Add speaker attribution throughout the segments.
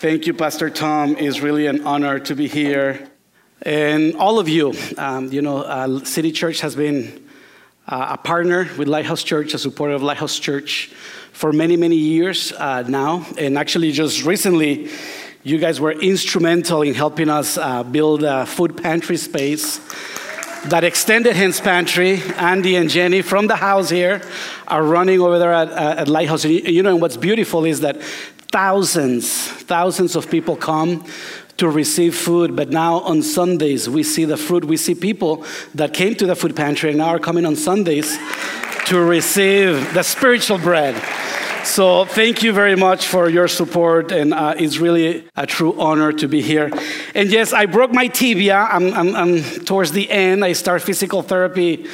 Speaker 1: Thank you, Pastor Tom. It's really an honor to be here. And all of you, um, you know, uh, City Church has been uh, a partner with Lighthouse Church, a supporter of Lighthouse Church for many, many years uh, now. And actually, just recently, you guys were instrumental in helping us uh, build a food pantry space that extended Hands Pantry, Andy and Jenny from the house here are running over there at, at Lighthouse. And you know, and what's beautiful is that thousands, thousands of people come to receive food, but now on Sundays we see the fruit. We see people that came to the food pantry and now are coming on Sundays to receive the spiritual bread. So, thank you very much for your support, and uh, it's really a true honor to be here. And yes, I broke my tibia. I'm, I'm, I'm towards the end. I start physical therapy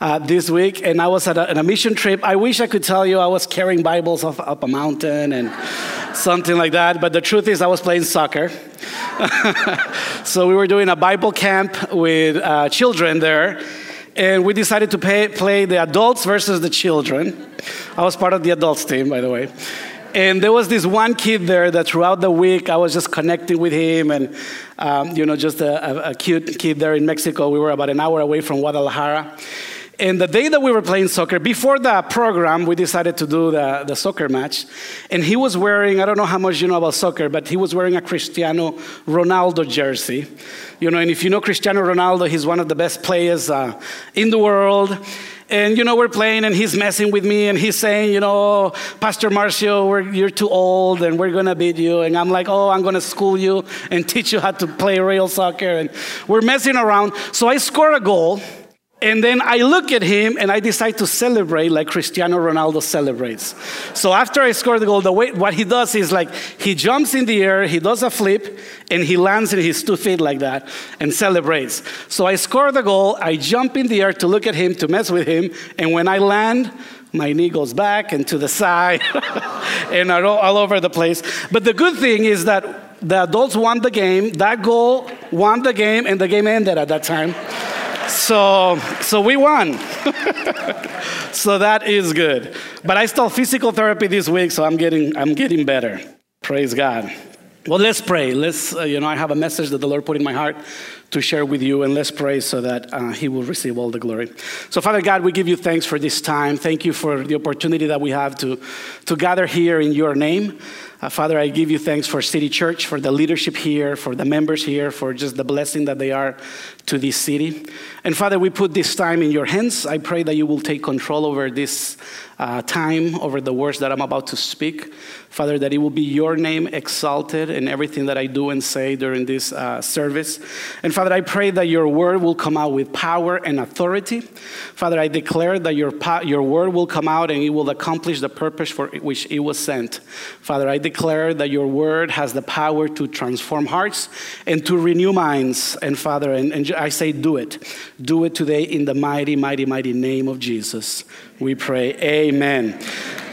Speaker 1: uh, this week, and I was at a, a, mission trip. I wish I could tell you I was carrying Bibles up, up a mountain and something like that, but the truth is, I was playing soccer. so, we were doing a Bible camp with uh, children there and we decided to pay, play the adults versus the children. I was part of the adults team, by the way. And there was this one kid there that throughout the week I was just connecting with him, and um, you know, just a, a, a cute kid there in Mexico. We were about an hour away from Guadalajara. And the day that we were playing soccer, before the program, we decided to do the, the soccer match. And he was wearing, I don't know how much you know about soccer, but he was wearing a Cristiano Ronaldo jersey. You know, and if you know Cristiano Ronaldo, he's one of the best players uh, in the world. And, you know, we're playing and he's messing with me and he's saying, you know, Pastor Marcio, you're too old and we're going to beat you. And I'm like, oh, I'm going to school you and teach you how to play real soccer. And we're messing around. So I score a goal. And then I look at him and I decide to celebrate like Cristiano Ronaldo celebrates. So after I score the goal, the way, what he does is like he jumps in the air, he does a flip, and he lands in his two feet like that and celebrates. So I score the goal, I jump in the air to look at him, to mess with him, and when I land, my knee goes back and to the side and all over the place. But the good thing is that the adults won the game, that goal won the game, and the game ended at that time. So, so we won. so that is good. But I still physical therapy this week, so I'm getting, I'm getting better. Praise God. Well, let's pray. Let's, uh, you know, I have a message that the Lord put in my heart to share with you, and let's pray so that uh, He will receive all the glory. So, Father God, we give you thanks for this time. Thank you for the opportunity that we have to, to gather here in your name. Uh, Father, I give you thanks for City Church, for the leadership here, for the members here, for just the blessing that they are to this city. And Father, we put this time in your hands. I pray that you will take control over this uh, time, over the words that I'm about to speak. Father, that it will be your name exalted in everything that I do and say during this uh, service. And Father, I pray that your word will come out with power and authority. Father, I declare that your, your word will come out and it will accomplish the purpose for which it was sent. Father, I declare that your word has the power to transform hearts and to renew minds. And Father, and, and I say, do it. Do it today in the mighty, mighty, mighty name of Jesus. We pray. Amen.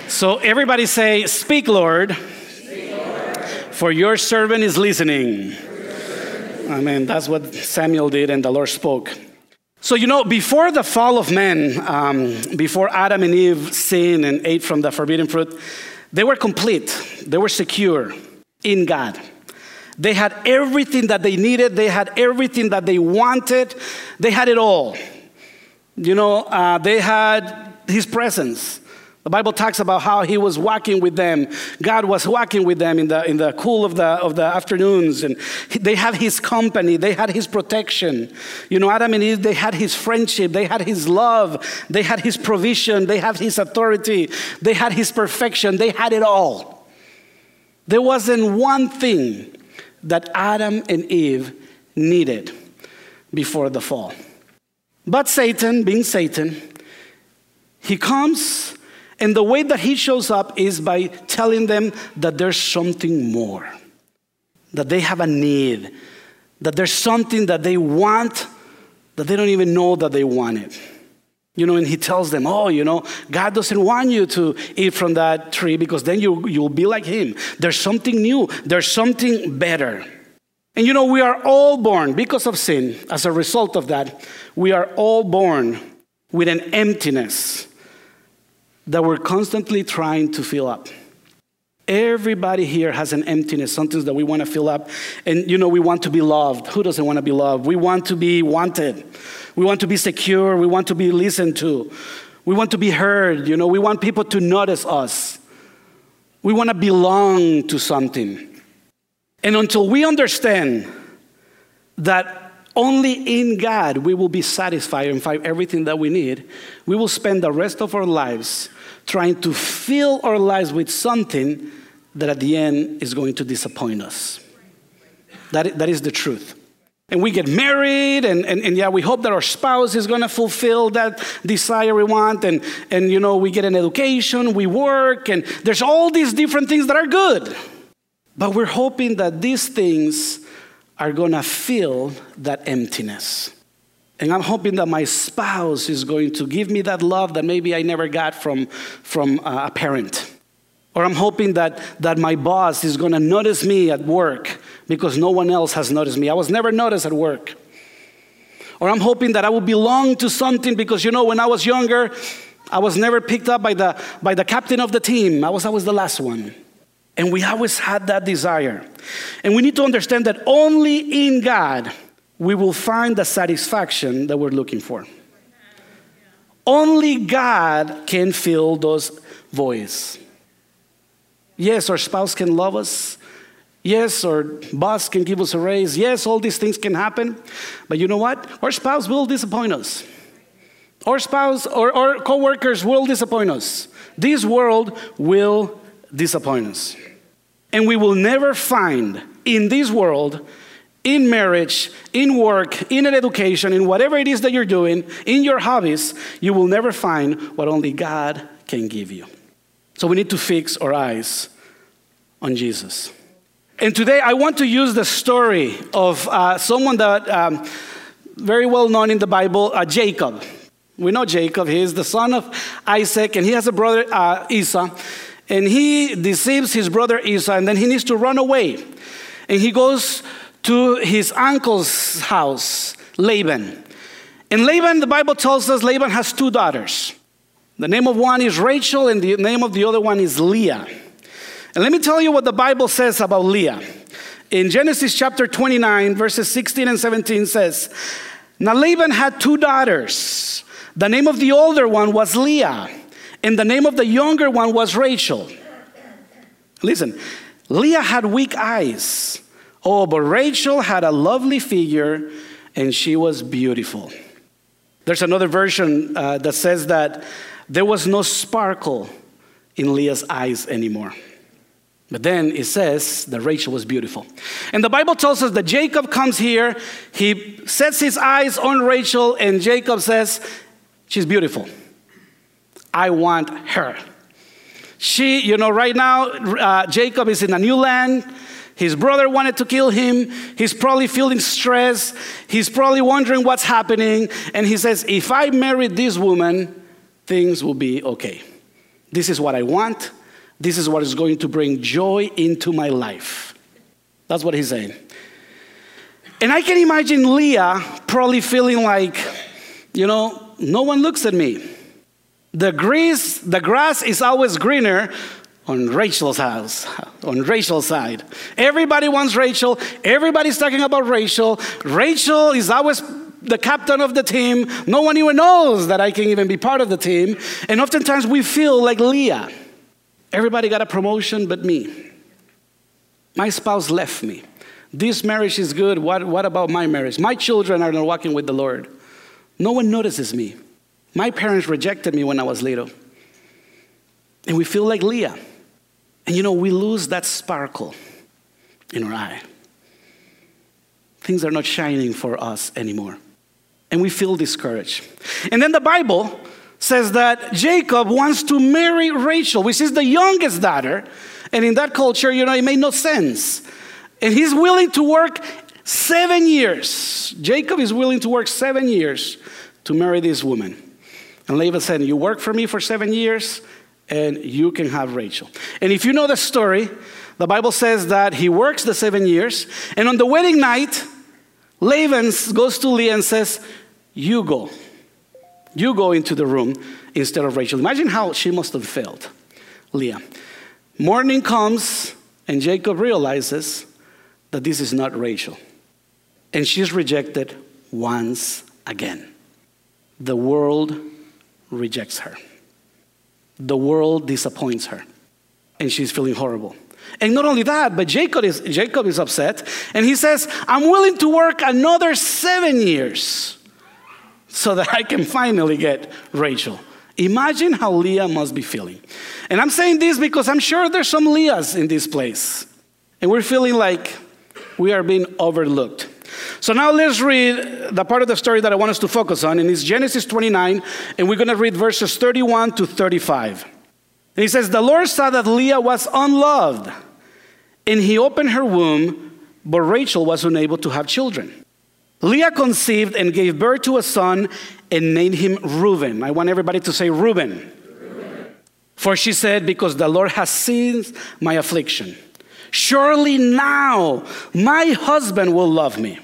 Speaker 1: So everybody say, Speak, Lord, Speak, Lord. for your servant is listening. Amen. That's what Samuel did, and the Lord spoke. So, you know, before the fall of man, um, before Adam and Eve sinned and ate from the forbidden fruit, they were complete, they were secure in God. They had everything that they needed, they had everything that they wanted, they had it all. You know, uh, they had His presence. The Bible talks about how he was walking with them. God was walking with them in the, in the cool of the, of the afternoons. And they had his company, they had his protection. You know, Adam and Eve, they had his friendship, they had his love, they had his provision, they had his authority, they had his perfection, they had it all. There wasn't one thing that Adam and Eve needed before the fall. But Satan, being Satan, he comes and the way that he shows up is by telling them that there's something more, that they have a need, that there's something that they want that they don't even know that they want it. You know, and he tells them, oh, you know, God doesn't want you to eat from that tree because then you, you'll be like him. There's something new, there's something better. And you know, we are all born because of sin. As a result of that, we are all born with an emptiness that we're constantly trying to fill up. Everybody here has an emptiness, something that we want to fill up. And you know, we want to be loved. Who doesn't want to be loved? We want to be wanted. We want to be secure. We want to be listened to. We want to be heard. You know, we want people to notice us. We want to belong to something. And until we understand that only in God we will be satisfied and find everything that we need, we will spend the rest of our lives trying to fill our lives with something that at the end is going to disappoint us. That, that is the truth. And we get married, and, and, and yeah, we hope that our spouse is going to fulfill that desire we want. And, and, you know, we get an education, we work, and there's all these different things that are good. But we're hoping that these things are going to fill that emptiness. And I'm hoping that my spouse is going to give me that love that maybe I never got from, from uh, a parent. Or I'm hoping that, that my boss is going to notice me at work because no one else has noticed me. I was never noticed at work. Or I'm hoping that I will belong to something because, you know, when I was younger, I was never picked up by the, by the captain of the team. I was always the last one. And we always had that desire. And we need to understand that only in God we will find the satisfaction that we're looking for. Only God can fill those voids. Yes, our spouse can love us. Yes, our boss can give us a raise. Yes, all these things can happen. But you know what? Our spouse will disappoint us. Our spouse or our coworkers will disappoint us. This world will disappoint us. And we will never find in this world, in marriage, in work, in an education, in whatever it is that you're doing, in your hobbies, you will never find what only God can give you. So we need to fix our eyes on Jesus. And today I want to use the story of uh, someone that um, very well known in the Bible, uh, Jacob. We know Jacob. He is the son of Isaac, and he has a brother, uh, Esau and he deceives his brother Esau, and then he needs to run away. And he goes to his uncle's house, Laban. And Laban, the Bible tells us, Laban has two daughters. The name of one is Rachel, and the name of the other one is Leah. And let me tell you what the Bible says about Leah. In Genesis chapter 29, verses 16 and 17 says, Now Laban had two daughters. The name of the older one was Leah and the name of the younger one was Rachel. Listen, Leah had weak eyes. Oh, but Rachel had a lovely figure and she was beautiful. There's another version uh, that says that there was no sparkle in Leah's eyes anymore. But then it says that Rachel was beautiful. And the Bible tells us that Jacob comes here, he sets his eyes on Rachel, and Jacob says, She's beautiful. I want her. She, you know, right now, uh, Jacob is in a new land. His brother wanted to kill him. He's probably feeling stress. He's probably wondering what's happening. And he says, If I marry this woman, things will be okay. This is what I want. This is what is going to bring joy into my life. That's what he's saying. And I can imagine Leah probably feeling like, you know, no one looks at me. The, grease, the grass is always greener on Rachel's house, on Rachel's side. Everybody wants Rachel. Everybody's talking about Rachel. Rachel is always the captain of the team. No one even knows that I can even be part of the team. And oftentimes we feel like Leah. Everybody got a promotion but me. My spouse left me. This marriage is good. What, what about my marriage? My children are not walking with the Lord. No one notices me. My parents rejected me when I was little. And we feel like Leah. And you know, we lose that sparkle in our eye. Things are not shining for us anymore. And we feel discouraged. And then the Bible says that Jacob wants to marry Rachel, which is the youngest daughter. And in that culture, you know, it made no sense. And he's willing to work seven years. Jacob is willing to work seven years to marry this woman. And Laban said, You work for me for seven years, and you can have Rachel. And if you know the story, the Bible says that he works the seven years, and on the wedding night, Laban goes to Leah and says, You go. You go into the room instead of Rachel. Imagine how she must have felt, Leah. Morning comes, and Jacob realizes that this is not Rachel. And she's rejected once again. The world rejects her. The world disappoints her. And she's feeling horrible. And not only that, but Jacob is, Jacob is upset. And he says, I'm willing to work another seven years so that I can finally get Rachel. Imagine how Leah must be feeling. And I'm saying this because I'm sure there's some Leahs in this place. And we're feeling like we are being overlooked. So now let's read the part of the story that I want us to focus on, and it's Genesis 29, and we're going to read verses 31 to 35. And he says, The Lord saw that Leah was unloved, and he opened her womb, but Rachel was unable to have children. Leah conceived and gave birth to a son and named him Reuben. I want everybody to say Reuben. Reuben. For she said, Because the Lord has seen my affliction. Surely now my husband will love me.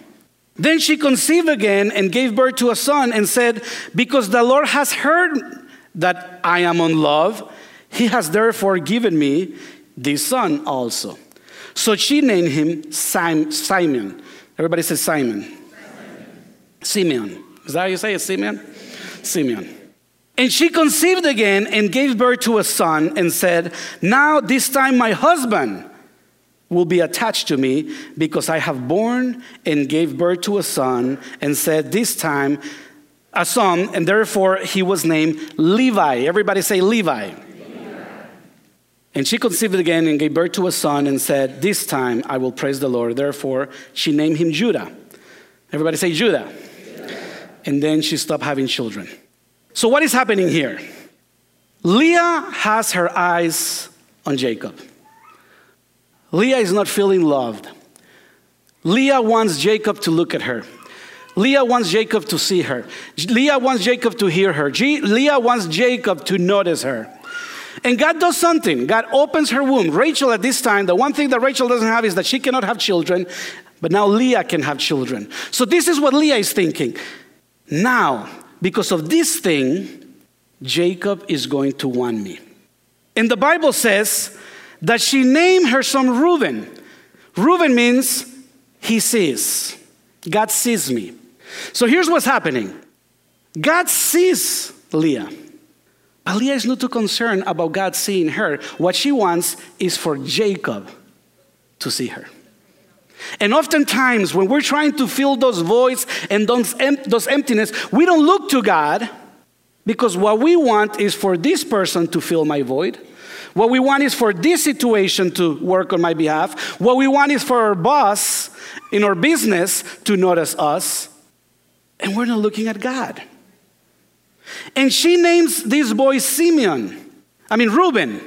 Speaker 1: Then she conceived again and gave birth to a son and said, Because the Lord has heard that I am unloved, he has therefore given me this son also. So she named him Simon. Everybody says Simon. Simeon. Is that how you say it, Simeon? Simeon. And she conceived again and gave birth to a son and said, Now this time my husband will be attached to me because I have born and gave birth to a son and said, This time a son, and therefore he was named Levi. Everybody say Levi. And she conceived again and gave birth to a son and said, This time I will praise the Lord. Therefore she named him Judah. Everybody say Judah and then she stopped having children. So, what is happening here? Leah has her eyes on Jacob. Leah is not feeling loved. Leah wants Jacob to look at her. Leah wants Jacob to see her. Leah wants Jacob to hear her. G- Leah wants Jacob to notice her. And God does something. God opens her womb. Rachel, at this time, the one thing that Rachel doesn't have is that she cannot have children, but now Leah can have children. So, this is what Leah is thinking. Now, because of this thing, Jacob is going to want me. And the Bible says that she named her son Reuben. Reuben means he sees. God sees me. So here's what's happening God sees Leah. But Leah is not too concerned about God seeing her. What she wants is for Jacob to see her. And oftentimes, when we're trying to fill those voids and those, em- those emptiness, we don't look to God because what we want is for this person to fill my void. What we want is for this situation to work on my behalf. What we want is for our boss in our business to notice us. And we're not looking at God. And she names this boy Simeon, I mean, Reuben.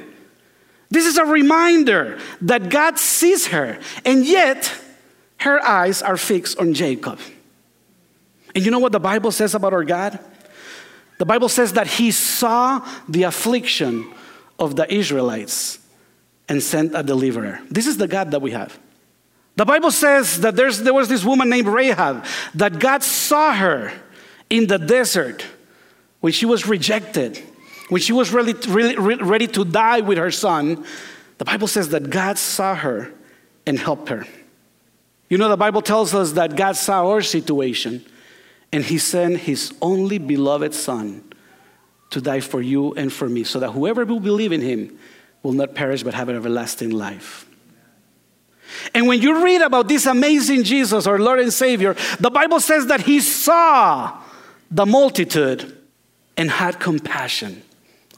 Speaker 1: This is a reminder that God sees her. And yet, her eyes are fixed on Jacob. And you know what the Bible says about our God? The Bible says that he saw the affliction of the Israelites and sent a deliverer. This is the God that we have. The Bible says that there's, there was this woman named Rahab, that God saw her in the desert when she was rejected, when she was really, really, ready to die with her son. The Bible says that God saw her and helped her. You know, the Bible tells us that God saw our situation and He sent His only beloved Son to die for you and for me, so that whoever will believe in Him will not perish but have an everlasting life. And when you read about this amazing Jesus, our Lord and Savior, the Bible says that He saw the multitude and had compassion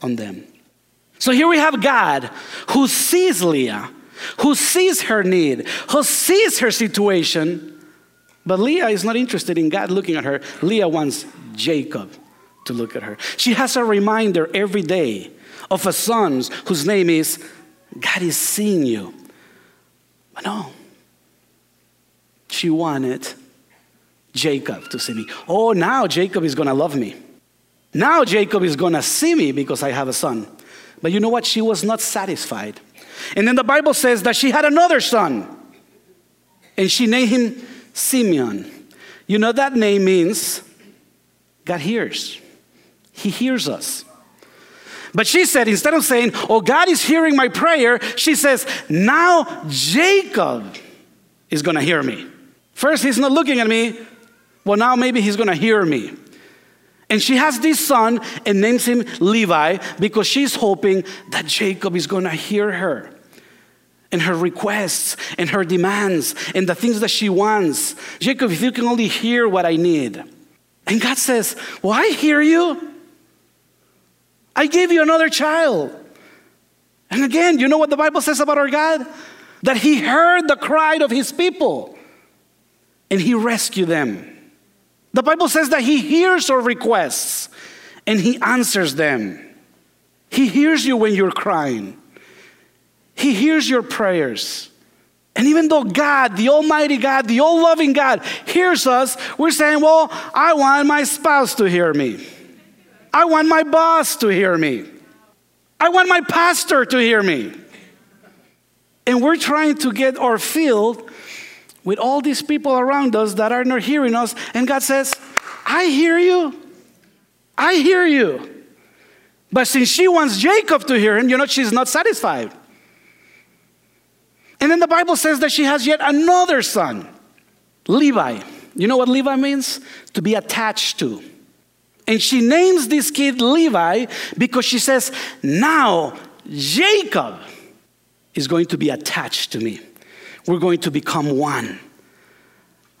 Speaker 1: on them. So here we have God who sees Leah who sees her need, who sees her situation. But Leah is not interested in God looking at her. Leah wants Jacob to look at her. She has a reminder every day of a son whose name is God is seeing you. But no, she wanted Jacob to see me. Oh, now Jacob is going to love me. Now Jacob is going to see me because I have a son. But you know what? She was not satisfied. And then the Bible says that she had another son, and she named him Simeon. You know, that name means God hears, He hears us. But she said, instead of saying, Oh, God is hearing my prayer, she says, Now Jacob is going to hear me. First, he's not looking at me. Well, now maybe he's going to hear me. And she has this son and names him Levi because she's hoping that Jacob is going to hear her and her requests and her demands and the things that she wants. Jacob, if you can only hear what I need. And God says, Well, I hear you. I gave you another child. And again, you know what the Bible says about our God? That He heard the cry of His people and He rescued them. The Bible says that He hears our requests and He answers them. He hears you when you're crying, He hears your prayers. And even though God, the Almighty God, the all loving God, hears us, we're saying, Well, I want my spouse to hear me. I want my boss to hear me. I want my pastor to hear me. And we're trying to get our field with all these people around us that are not hearing us. And God says, I hear you. I hear you. But since she wants Jacob to hear him, you know, she's not satisfied. And then the Bible says that she has yet another son, Levi. You know what Levi means? To be attached to. And she names this kid Levi because she says, Now Jacob is going to be attached to me. We're going to become one.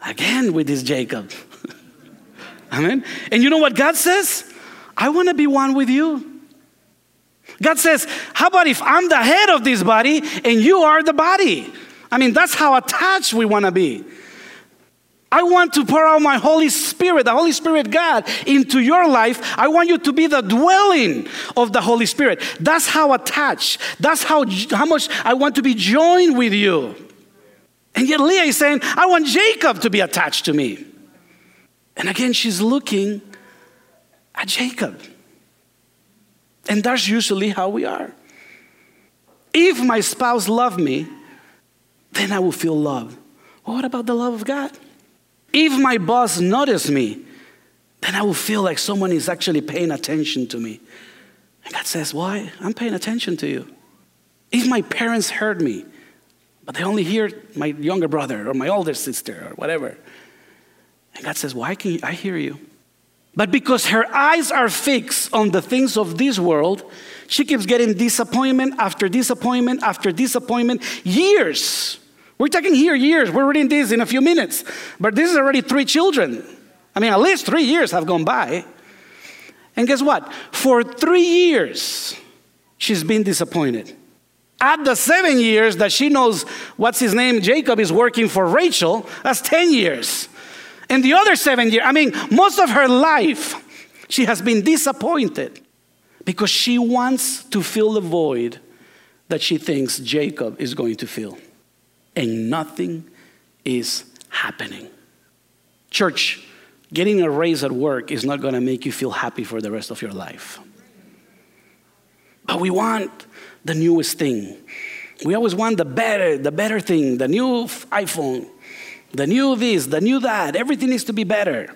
Speaker 1: Again with this Jacob. Amen. And you know what God says? I want to be one with you. God says, How about if I'm the head of this body and you are the body? I mean, that's how attached we want to be. I want to pour out my Holy Spirit, the Holy Spirit God, into your life. I want you to be the dwelling of the Holy Spirit. That's how attached. That's how, how much I want to be joined with you. And yet Leah is saying, I want Jacob to be attached to me. And again, she's looking at Jacob. And that's usually how we are. If my spouse loved me, then I will feel love. what about the love of God? If my boss noticed me, then I will feel like someone is actually paying attention to me. And God says, Why? I'm paying attention to you. If my parents heard me, but they only hear my younger brother or my older sister or whatever. And God says, Why can I hear you? But because her eyes are fixed on the things of this world, she keeps getting disappointment after disappointment after disappointment, years we're talking here years. We're reading this in a few minutes. But this is already three children. I mean, at least three years have gone by. And guess what? For three years, she's been disappointed. At the seven years that she knows what's his name, Jacob, is working for Rachel, that's 10 years. And the other seven years, I mean, most of her life, she has been disappointed because she wants to fill the void that she thinks Jacob is going to fill and nothing is happening. Church, getting a raise at work is not going to make you feel happy for the rest of your life. But we want the newest thing. We always want the better, the better thing, the new iPhone, the new this, the new that. Everything needs to be better.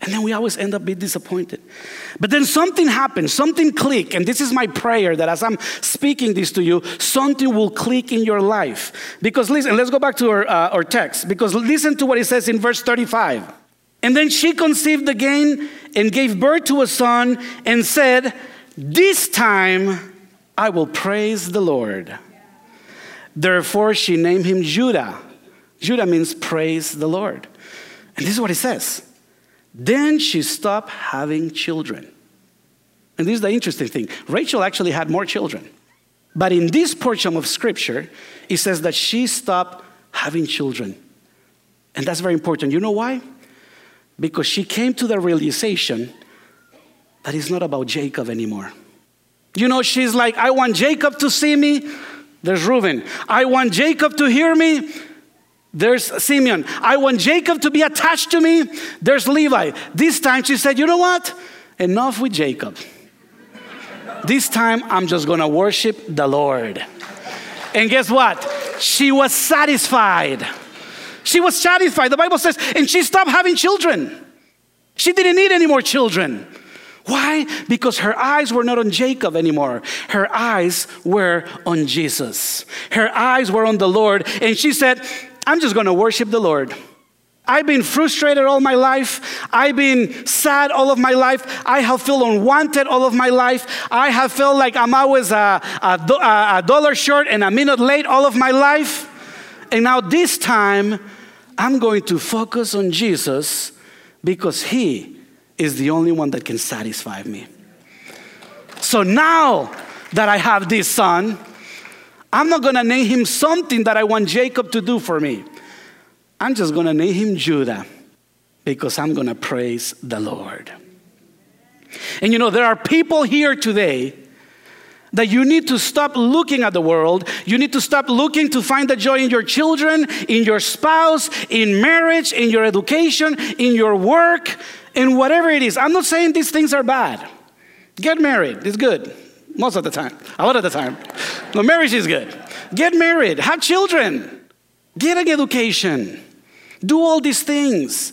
Speaker 1: And then we always end up being disappointed. But then something happens, something click, and this is my prayer that as I'm speaking this to you, something will click in your life. Because listen, let's go back to our, uh, our text. Because listen to what it says in verse 35. And then she conceived again and gave birth to a son and said, This time I will praise the Lord. Therefore she named him Judah. Judah means praise the Lord. And this is what it says. Then she stopped having children. And this is the interesting thing Rachel actually had more children. But in this portion of scripture, it says that she stopped having children. And that's very important. You know why? Because she came to the realization that it's not about Jacob anymore. You know, she's like, I want Jacob to see me. There's Reuben. I want Jacob to hear me. There's Simeon. I want Jacob to be attached to me. There's Levi. This time she said, You know what? Enough with Jacob. This time I'm just going to worship the Lord. And guess what? She was satisfied. She was satisfied. The Bible says, and she stopped having children. She didn't need any more children. Why? Because her eyes were not on Jacob anymore. Her eyes were on Jesus. Her eyes were on the Lord. And she said, I'm just going to worship the Lord. I've been frustrated all my life. I've been sad all of my life. I have felt unwanted all of my life. I have felt like I'm always a, a, a dollar short and a minute late all of my life. And now, this time, I'm going to focus on Jesus because He is the only one that can satisfy me. So now that I have this son, I'm not going to name him something that I want Jacob to do for me. I'm just going to name him Judah because I'm going to praise the Lord. And you know, there are people here today that you need to stop looking at the world. You need to stop looking to find the joy in your children, in your spouse, in marriage, in your education, in your work, in whatever it is. I'm not saying these things are bad. Get married, it's good. Most of the time, a lot of the time. No, marriage is good. Get married, have children, get an education, do all these things.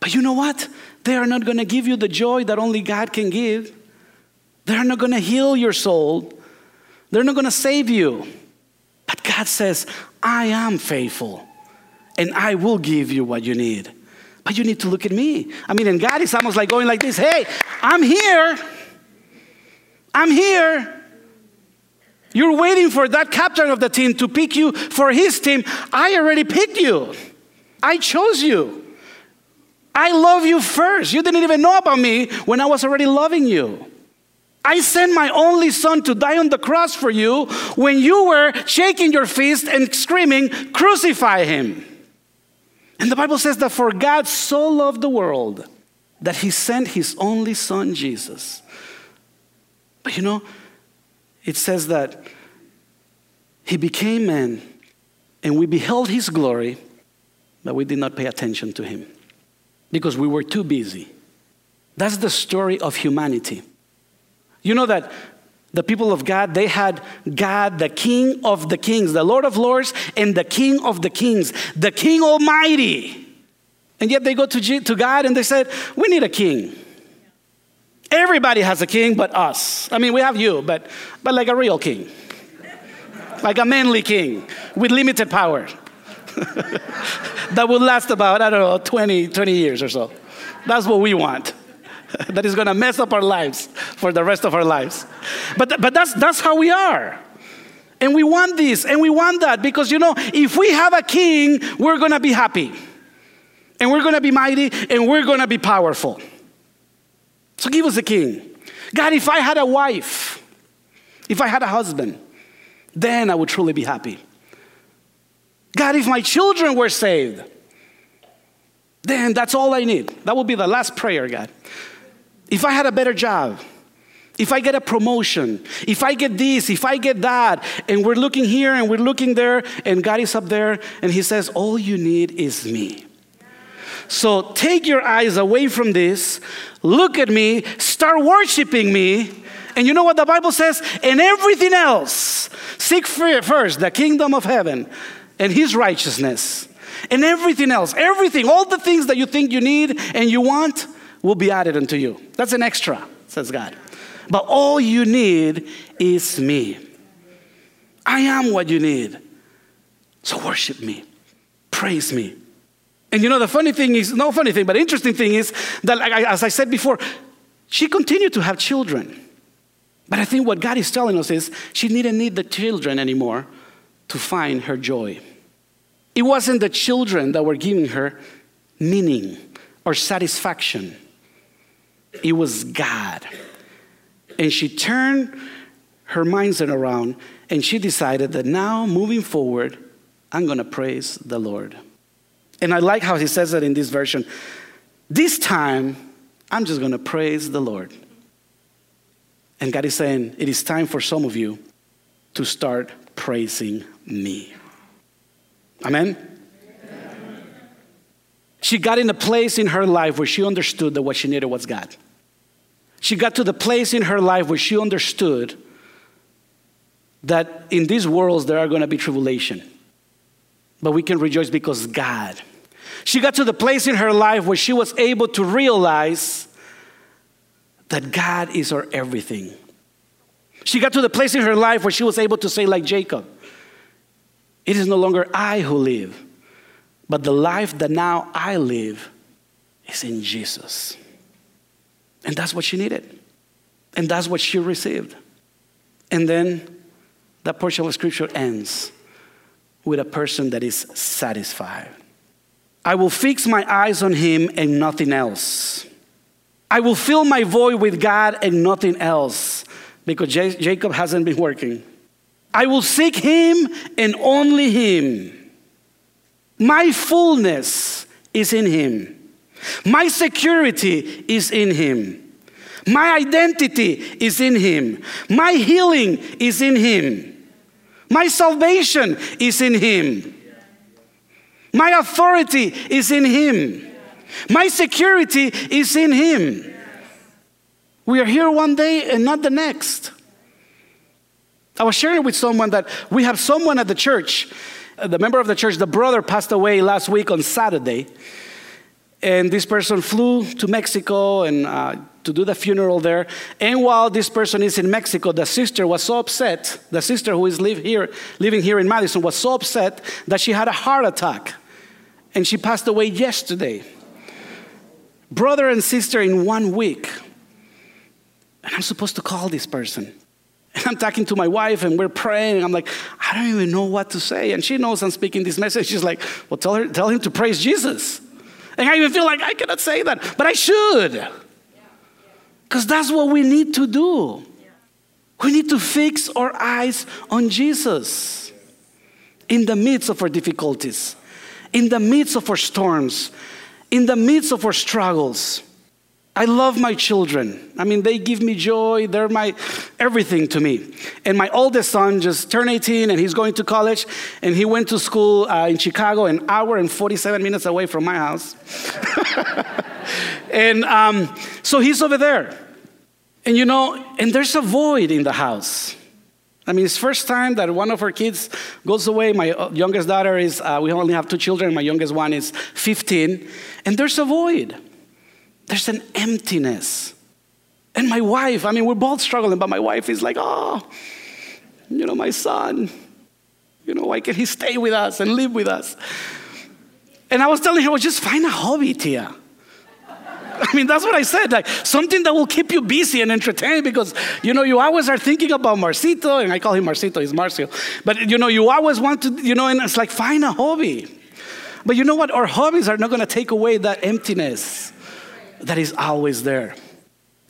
Speaker 1: But you know what? They are not going to give you the joy that only God can give. They're not going to heal your soul. They're not going to save you. But God says, I am faithful and I will give you what you need. But you need to look at me. I mean, and God is almost like going like this Hey, I'm here. I'm here. You're waiting for that captain of the team to pick you for his team. I already picked you. I chose you. I love you first. You didn't even know about me when I was already loving you. I sent my only son to die on the cross for you when you were shaking your fist and screaming, Crucify him. And the Bible says that for God so loved the world that he sent his only son, Jesus. But you know, it says that he became man and we beheld his glory, but we did not pay attention to him because we were too busy. That's the story of humanity. You know that the people of God, they had God, the King of the kings, the Lord of lords, and the King of the kings, the King Almighty. And yet they go to, to God and they said, We need a king. Everybody has a king but us. I mean, we have you, but, but like a real king, like a manly king with limited power that will last about, I don't know, 20, 20 years or so. That's what we want. that is going to mess up our lives for the rest of our lives. But, but that's, that's how we are. And we want this and we want that because, you know, if we have a king, we're going to be happy. And we're going to be mighty and we're going to be powerful. So give us a king. God, if I had a wife, if I had a husband, then I would truly be happy. God, if my children were saved, then that's all I need. That would be the last prayer, God. If I had a better job, if I get a promotion, if I get this, if I get that, and we're looking here and we're looking there, and God is up there, and He says, All you need is me. So take your eyes away from this, look at me, start worshiping me. And you know what the Bible says? And everything else, seek first the kingdom of heaven and His righteousness. And everything else, everything, all the things that you think you need and you want, will be added unto you. That's an extra, says God. But all you need is me. I am what you need. So worship me, praise me. And you know, the funny thing is, no funny thing, but interesting thing is that, as I said before, she continued to have children. But I think what God is telling us is she didn't need the children anymore to find her joy. It wasn't the children that were giving her meaning or satisfaction it was God. And she turned her mindset around and she decided that now, moving forward, I'm going to praise the Lord. And I like how he says that in this version. This time, I'm just going to praise the Lord. And God is saying, it is time for some of you to start praising me. Amen? Amen? She got in a place in her life where she understood that what she needed was God she got to the place in her life where she understood that in these worlds there are going to be tribulation. But we can rejoice because God. She got to the place in her life where she was able to realize that God is her everything. She got to the place in her life where she was able to say, like Jacob, it is no longer I who live, but the life that now I live is in Jesus. And that's what she needed. And that's what she received. And then that portion of scripture ends with a person that is satisfied. I will fix my eyes on him and nothing else. I will fill my void with God and nothing else because J- Jacob hasn't been working. I will seek him and only him. My fullness is in him. My security is in him. My identity is in him. My healing is in him. My salvation is in him. My authority is in him. My security is in him. We are here one day and not the next. I was sharing with someone that we have someone at the church, uh, the member of the church, the brother passed away last week on Saturday. And this person flew to Mexico and uh, to do the funeral there. And while this person is in Mexico, the sister was so upset. The sister who is live here, living here in Madison was so upset that she had a heart attack, and she passed away yesterday. Brother and sister in one week. And I'm supposed to call this person. And I'm talking to my wife and we're praying. I'm like, I don't even know what to say. And she knows I'm speaking this message. She's like, Well, tell her, tell him to praise Jesus. And I even feel like I cannot say that, but I should. Because that's what we need to do. We need to fix our eyes on Jesus in the midst of our difficulties, in the midst of our storms, in the midst of our struggles. I love my children. I mean, they give me joy. They're my everything to me. And my oldest son just turned 18 and he's going to college. And he went to school uh, in Chicago, an hour and 47 minutes away from my house. and um, so he's over there. And you know, and there's a void in the house. I mean, it's first time that one of our kids goes away. My uh, youngest daughter is, uh, we only have two children. My youngest one is 15. And there's a void. There's an emptiness. And my wife, I mean, we're both struggling, but my wife is like, oh, you know, my son, you know, why can't he stay with us and live with us? And I was telling her, well, just find a hobby, Tia. I mean, that's what I said. Like something that will keep you busy and entertained because, you know, you always are thinking about Marcito, and I call him Marcito, he's Marcio. But, you know, you always want to, you know, and it's like, find a hobby. But you know what? Our hobbies are not going to take away that emptiness that is always there.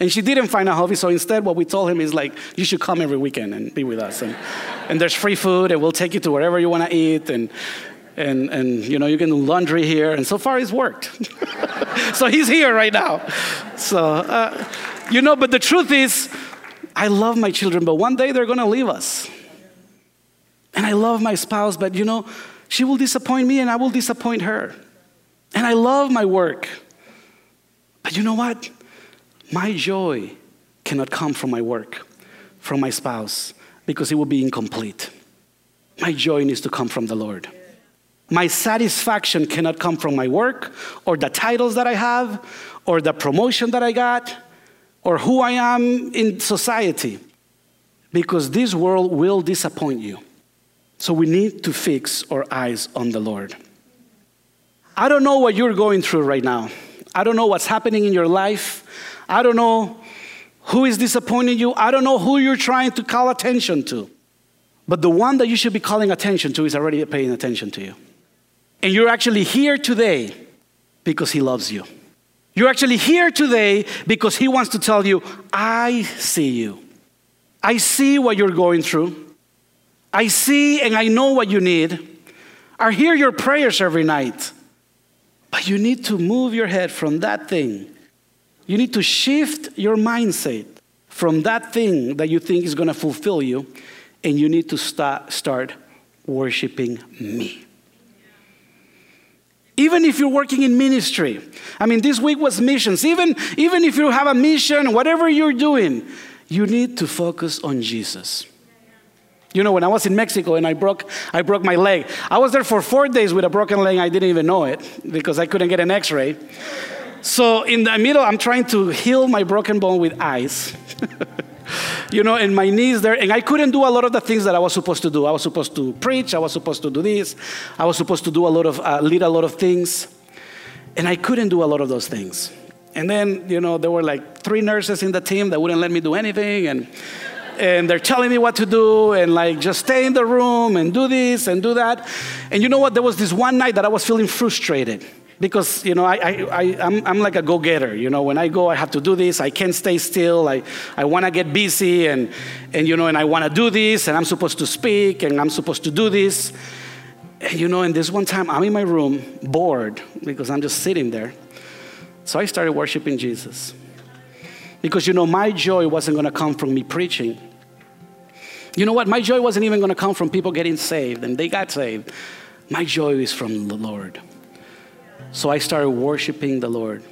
Speaker 1: And she didn't find a hobby, so instead, what we told him is like, you should come every weekend and be with us. And, and there's free food, and we'll take you to wherever you want to eat. And, and, and you know you can do laundry here and so far it's worked. So he's here right now. So uh, you know but the truth is i love my children but one day they're going to leave us. And i love my spouse but you know she will disappoint me and i will disappoint her. And i love my work. But you know what? My joy cannot come from my work from my spouse because it will be incomplete. My joy needs to come from the lord my satisfaction cannot come from my work or the titles that I have or the promotion that I got or who I am in society because this world will disappoint you. So we need to fix our eyes on the Lord. I don't know what you're going through right now. I don't know what's happening in your life. I don't know who is disappointing you. I don't know who you're trying to call attention to. But the one that you should be calling attention to is already paying attention to you. And you're actually here today because He loves you. You're actually here today because He wants to tell you, I see you. I see what you're going through. I see and I know what you need. I hear your prayers every night. But you need to move your head from that thing. You need to shift your mindset from that thing that you think is going to fulfill you, and you need to start, start worshiping me. Even if you're working in ministry. I mean, this week was missions. Even, even if you have a mission, whatever you're doing, you need to focus on Jesus. You know, when I was in Mexico and I broke, I broke my leg, I was there for four days with a broken leg. I didn't even know it because I couldn't get an x ray. So in the middle, I'm trying to heal my broken bone with ice. you know, and my knees there, and I couldn't do a lot of the things that I was supposed to do. I was supposed to preach, I was supposed to do this, I was supposed to do a lot of, uh, lead a lot of things, and I couldn't do a lot of those things. And then, you know, there were like three nurses in the team that wouldn't let me do anything, and and they're telling me what to do and like just stay in the room and do this and do that. And you know what? There was this one night that I was feeling frustrated because you know I, I, I, I'm, I'm like a go-getter you know. When i go i have to do this. I can't stay still. I, I want to get busy and, and you know and i want to do this and i'm supposed to speak and i'm supposed to do this. And you know and this one time i'm in my room bored because i'm just sitting there. So i started worshiping jesus. Because you know my joy wasn't going to come from me preaching. You know what? My joy wasn't even going to come from people getting saved and they got saved. My joy is from the lord so I started worshiping the Lord.